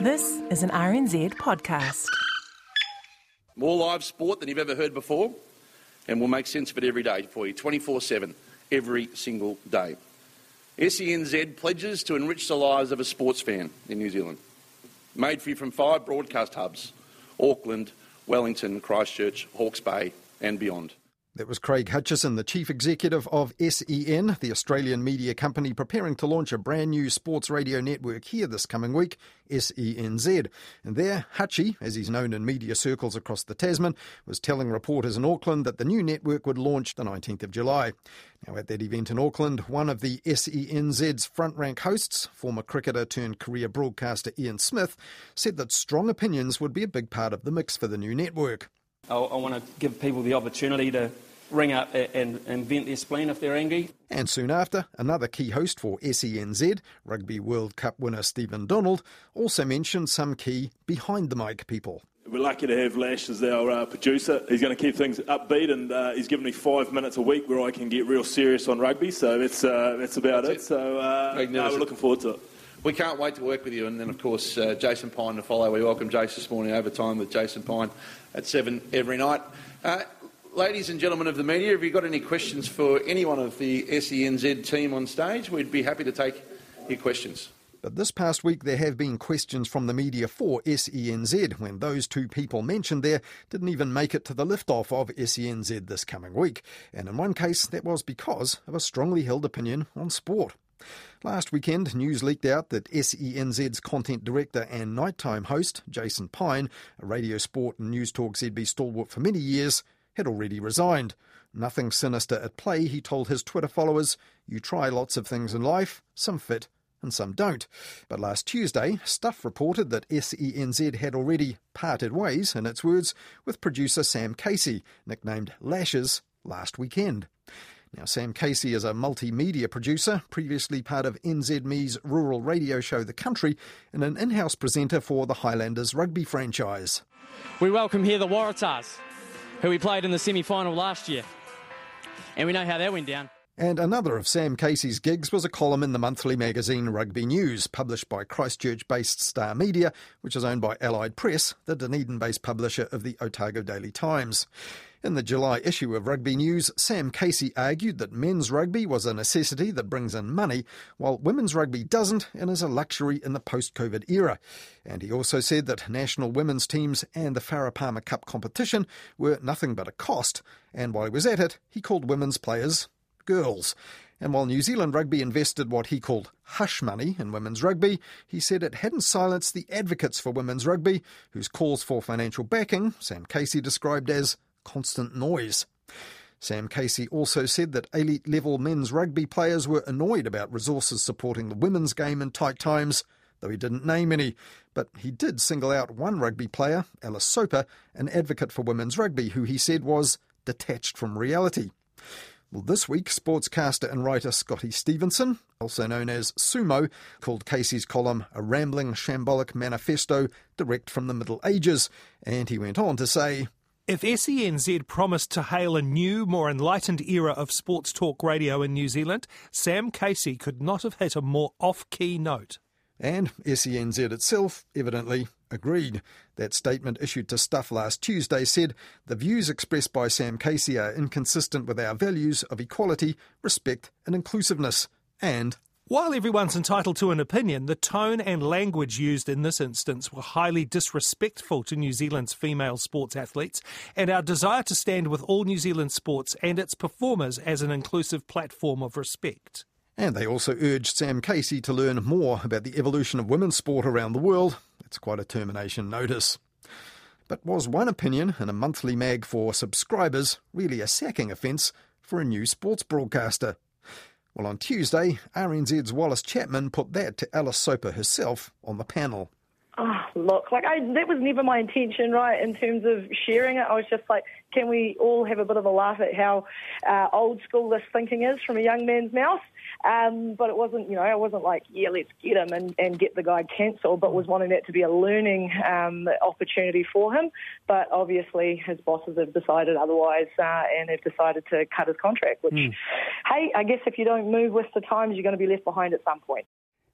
This is an RNZ podcast. More live sport than you've ever heard before, and we'll make sense of it every day for you, 24 7, every single day. SENZ pledges to enrich the lives of a sports fan in New Zealand. Made for you from five broadcast hubs Auckland, Wellington, Christchurch, Hawke's Bay, and beyond. That was Craig Hutchison, the chief executive of SEN, the Australian media company preparing to launch a brand new sports radio network here this coming week, SENZ. And there, Hutchie, as he's known in media circles across the Tasman, was telling reporters in Auckland that the new network would launch the 19th of July. Now, at that event in Auckland, one of the SENZ's front rank hosts, former cricketer turned career broadcaster Ian Smith, said that strong opinions would be a big part of the mix for the new network. I, I want to give people the opportunity to ring up and, and vent their spleen if they're angry. And soon after, another key host for SENZ, Rugby World Cup winner Stephen Donald, also mentioned some key behind the mic people. We're lucky to have Lash as our uh, producer. He's going to keep things upbeat, and uh, he's given me five minutes a week where I can get real serious on rugby. So that's uh, that's about that's it. it. So uh, no, we're looking forward to it. We can't wait to work with you, and then of course uh, Jason Pine to follow. We welcome Jason this morning overtime with Jason Pine at seven every night. Uh, ladies and gentlemen of the media, have you got any questions for any one of the SENZ team on stage? We'd be happy to take your questions. But this past week, there have been questions from the media for SENZ when those two people mentioned there didn't even make it to the liftoff of SENZ this coming week. And in one case, that was because of a strongly held opinion on sport. Last weekend, news leaked out that SENZ's content director and nighttime host, Jason Pine, a radio sport and news talk ZB stalwart for many years, had already resigned. Nothing sinister at play, he told his Twitter followers. You try lots of things in life, some fit and some don't. But last Tuesday, Stuff reported that SENZ had already parted ways, in its words, with producer Sam Casey, nicknamed Lashes, last weekend. Now, Sam Casey is a multimedia producer, previously part of NZME's rural radio show The Country, and an in house presenter for the Highlanders rugby franchise. We welcome here the Waratahs who we played in the semi final last year. And we know how that went down. And another of Sam Casey's gigs was a column in the monthly magazine Rugby News, published by Christchurch based Star Media, which is owned by Allied Press, the Dunedin based publisher of the Otago Daily Times. In the July issue of Rugby News, Sam Casey argued that men's rugby was a necessity that brings in money, while women's rugby doesn't and is a luxury in the post COVID era. And he also said that national women's teams and the Farah Palmer Cup competition were nothing but a cost, and while he was at it, he called women's players girls. And while New Zealand Rugby invested what he called hush money in women's rugby, he said it hadn't silenced the advocates for women's rugby, whose calls for financial backing Sam Casey described as constant noise. Sam Casey also said that elite level men's rugby players were annoyed about resources supporting the women's game in tight times, though he didn't name any. But he did single out one rugby player, Alice Soper, an advocate for women's rugby, who he said was detached from reality. Well, this week, sportscaster and writer Scotty Stevenson, also known as Sumo, called Casey's column a rambling, shambolic manifesto direct from the Middle Ages, and he went on to say, if SENZ promised to hail a new, more enlightened era of sports talk radio in New Zealand, Sam Casey could not have hit a more off key note. And SENZ itself evidently agreed. That statement issued to Stuff last Tuesday said the views expressed by Sam Casey are inconsistent with our values of equality, respect, and inclusiveness, and while everyone's entitled to an opinion, the tone and language used in this instance were highly disrespectful to New Zealand's female sports athletes and our desire to stand with all New Zealand sports and its performers as an inclusive platform of respect. And they also urged Sam Casey to learn more about the evolution of women's sport around the world. It's quite a termination notice. But was one opinion in a monthly mag for subscribers really a sacking offence for a new sports broadcaster? Well, on Tuesday, RNZ's Wallace Chapman put that to Alice Soper herself on the panel. Oh, look, like I, that was never my intention, right? In terms of sharing it, I was just like, can we all have a bit of a laugh at how uh, old school this thinking is from a young man's mouth? Um, but it wasn't, you know, I wasn't like, yeah, let's get him and, and get the guy cancelled, but was wanting that to be a learning um, opportunity for him. But obviously, his bosses have decided otherwise uh, and have decided to cut his contract, which, mm. hey, I guess if you don't move with the times, you're going to be left behind at some point.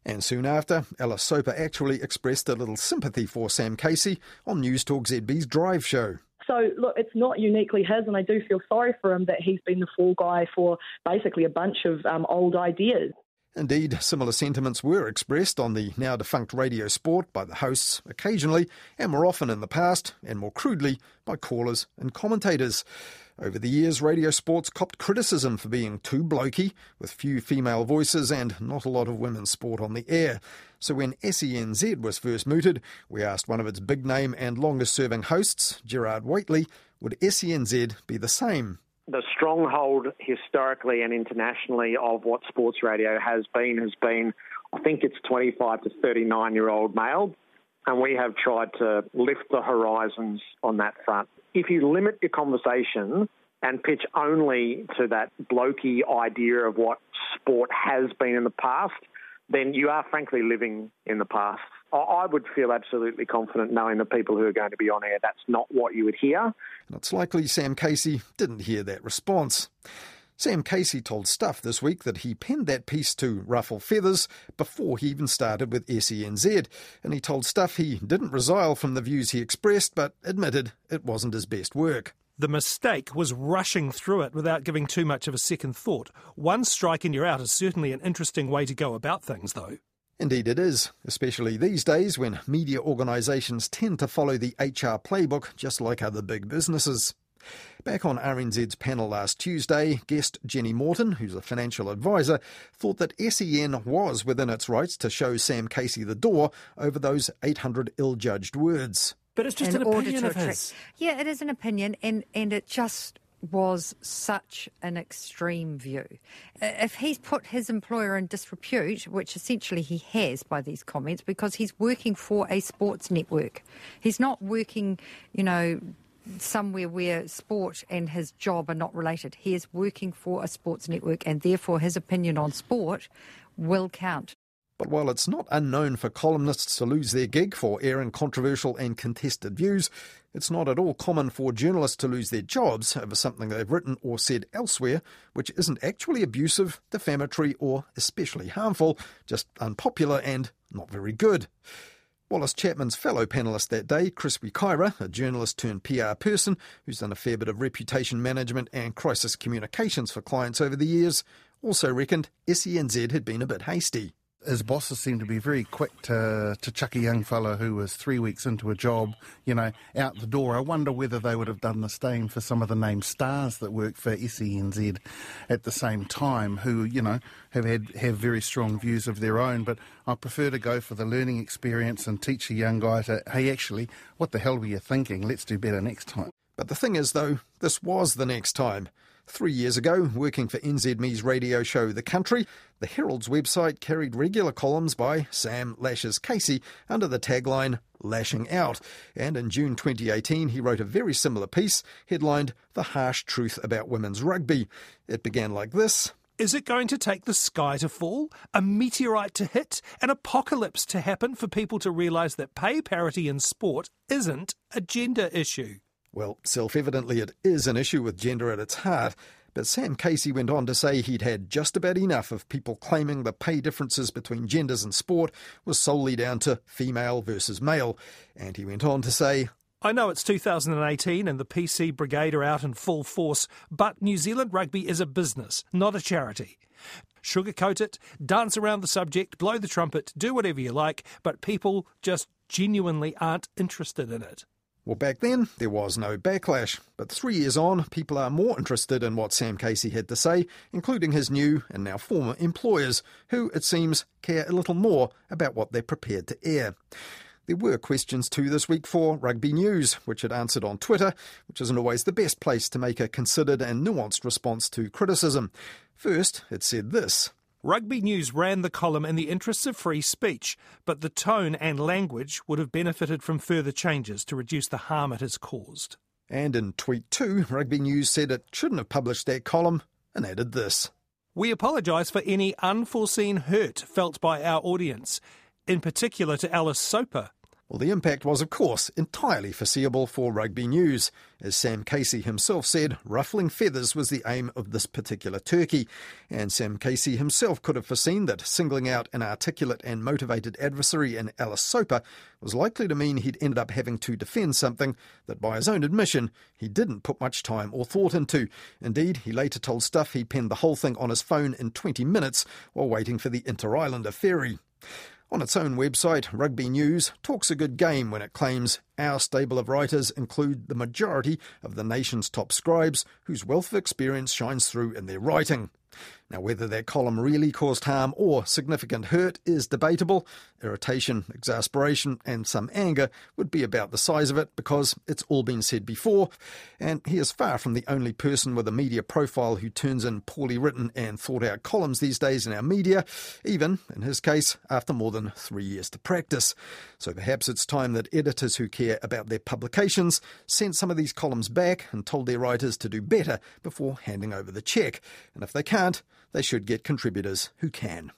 And soon after, Alice Soper actually expressed a little sympathy for Sam Casey on News Talk ZB's Drive show. So, look, it's not uniquely his, and I do feel sorry for him that he's been the fall guy for basically a bunch of um, old ideas. Indeed, similar sentiments were expressed on the now defunct Radio Sport by the hosts occasionally, and more often in the past, and more crudely, by callers and commentators. Over the years, Radio Sports copped criticism for being too blokey, with few female voices and not a lot of women's sport on the air. So when SENZ was first mooted, we asked one of its big name and longest serving hosts, Gerard Whateley, would SENZ be the same? The stronghold historically and internationally of what sports radio has been has been, I think it's 25 to 39 year old male. And we have tried to lift the horizons on that front if you limit your conversation and pitch only to that blokey idea of what sport has been in the past, then you are frankly living in the past. I would feel absolutely confident knowing the people who are going to be on air. That's not what you would hear. It's likely Sam Casey didn't hear that response. Sam Casey told Stuff this week that he penned that piece to ruffle feathers before he even started with SENZ, and he told Stuff he didn't resile from the views he expressed, but admitted it wasn't his best work. The mistake was rushing through it without giving too much of a second thought. One strike and you're out is certainly an interesting way to go about things, though. Indeed, it is, especially these days when media organisations tend to follow the HR playbook just like other big businesses. Back on RNZ's panel last Tuesday, guest Jenny Morton, who's a financial advisor, thought that SEN was within its rights to show Sam Casey the door over those 800 ill judged words. But it's just an, an opinion of his. Yeah, it is an opinion, and, and it just was such an extreme view. If he's put his employer in disrepute, which essentially he has by these comments, because he's working for a sports network, he's not working, you know, somewhere where sport and his job are not related. He is working for a sports network, and therefore his opinion on sport will count. But while it's not unknown for columnists to lose their gig for airing controversial and contested views, it's not at all common for journalists to lose their jobs over something they've written or said elsewhere, which isn't actually abusive, defamatory, or especially harmful, just unpopular and not very good. Wallace Chapman's fellow panellist that day, Chris Wikaira, a journalist turned PR person who's done a fair bit of reputation management and crisis communications for clients over the years, also reckoned SENZ had been a bit hasty his bosses seem to be very quick to to chuck a young fellow who was three weeks into a job, you know, out the door. I wonder whether they would have done the same for some of the named stars that work for SENZ at the same time, who you know have had have very strong views of their own. But I prefer to go for the learning experience and teach a young guy to, hey, actually, what the hell were you thinking? Let's do better next time. But the thing is, though, this was the next time. Three years ago, working for NZME's radio show The Country, the Herald's website carried regular columns by Sam Lashes Casey under the tagline Lashing Out. And in June 2018, he wrote a very similar piece headlined The Harsh Truth About Women's Rugby. It began like this. Is it going to take the sky to fall, a meteorite to hit, an apocalypse to happen for people to realise that pay parity in sport isn't a gender issue? Well, self evidently, it is an issue with gender at its heart. But Sam Casey went on to say he'd had just about enough of people claiming the pay differences between genders in sport was solely down to female versus male. And he went on to say, I know it's 2018 and the PC Brigade are out in full force, but New Zealand rugby is a business, not a charity. Sugarcoat it, dance around the subject, blow the trumpet, do whatever you like, but people just genuinely aren't interested in it. Well, back then, there was no backlash, but three years on, people are more interested in what Sam Casey had to say, including his new and now former employers, who, it seems, care a little more about what they're prepared to air. There were questions too this week for Rugby News, which had answered on Twitter, which isn't always the best place to make a considered and nuanced response to criticism. First, it said this Rugby News ran the column in the interests of free speech, but the tone and language would have benefited from further changes to reduce the harm it has caused. And in tweet 2, Rugby News said it shouldn't have published that column and added this. We apologise for any unforeseen hurt felt by our audience, in particular to Alice Soper. Well, the impact was, of course, entirely foreseeable for Rugby News. As Sam Casey himself said, ruffling feathers was the aim of this particular turkey. And Sam Casey himself could have foreseen that singling out an articulate and motivated adversary in Alice Soper was likely to mean he'd ended up having to defend something that, by his own admission, he didn't put much time or thought into. Indeed, he later told Stuff he penned the whole thing on his phone in 20 minutes while waiting for the Inter Islander ferry. On its own website, Rugby News talks a good game when it claims our stable of writers include the majority of the nation's top scribes whose wealth of experience shines through in their writing. Now, whether that column really caused harm or significant hurt is debatable. Irritation, exasperation, and some anger would be about the size of it because it's all been said before, and he is far from the only person with a media profile who turns in poorly written and thought out columns these days in our media, even, in his case, after more than three years to practice. So perhaps it's time that editors who care about their publications sent some of these columns back and told their writers to do better before handing over the cheque. And if they can't, they should get contributors who can.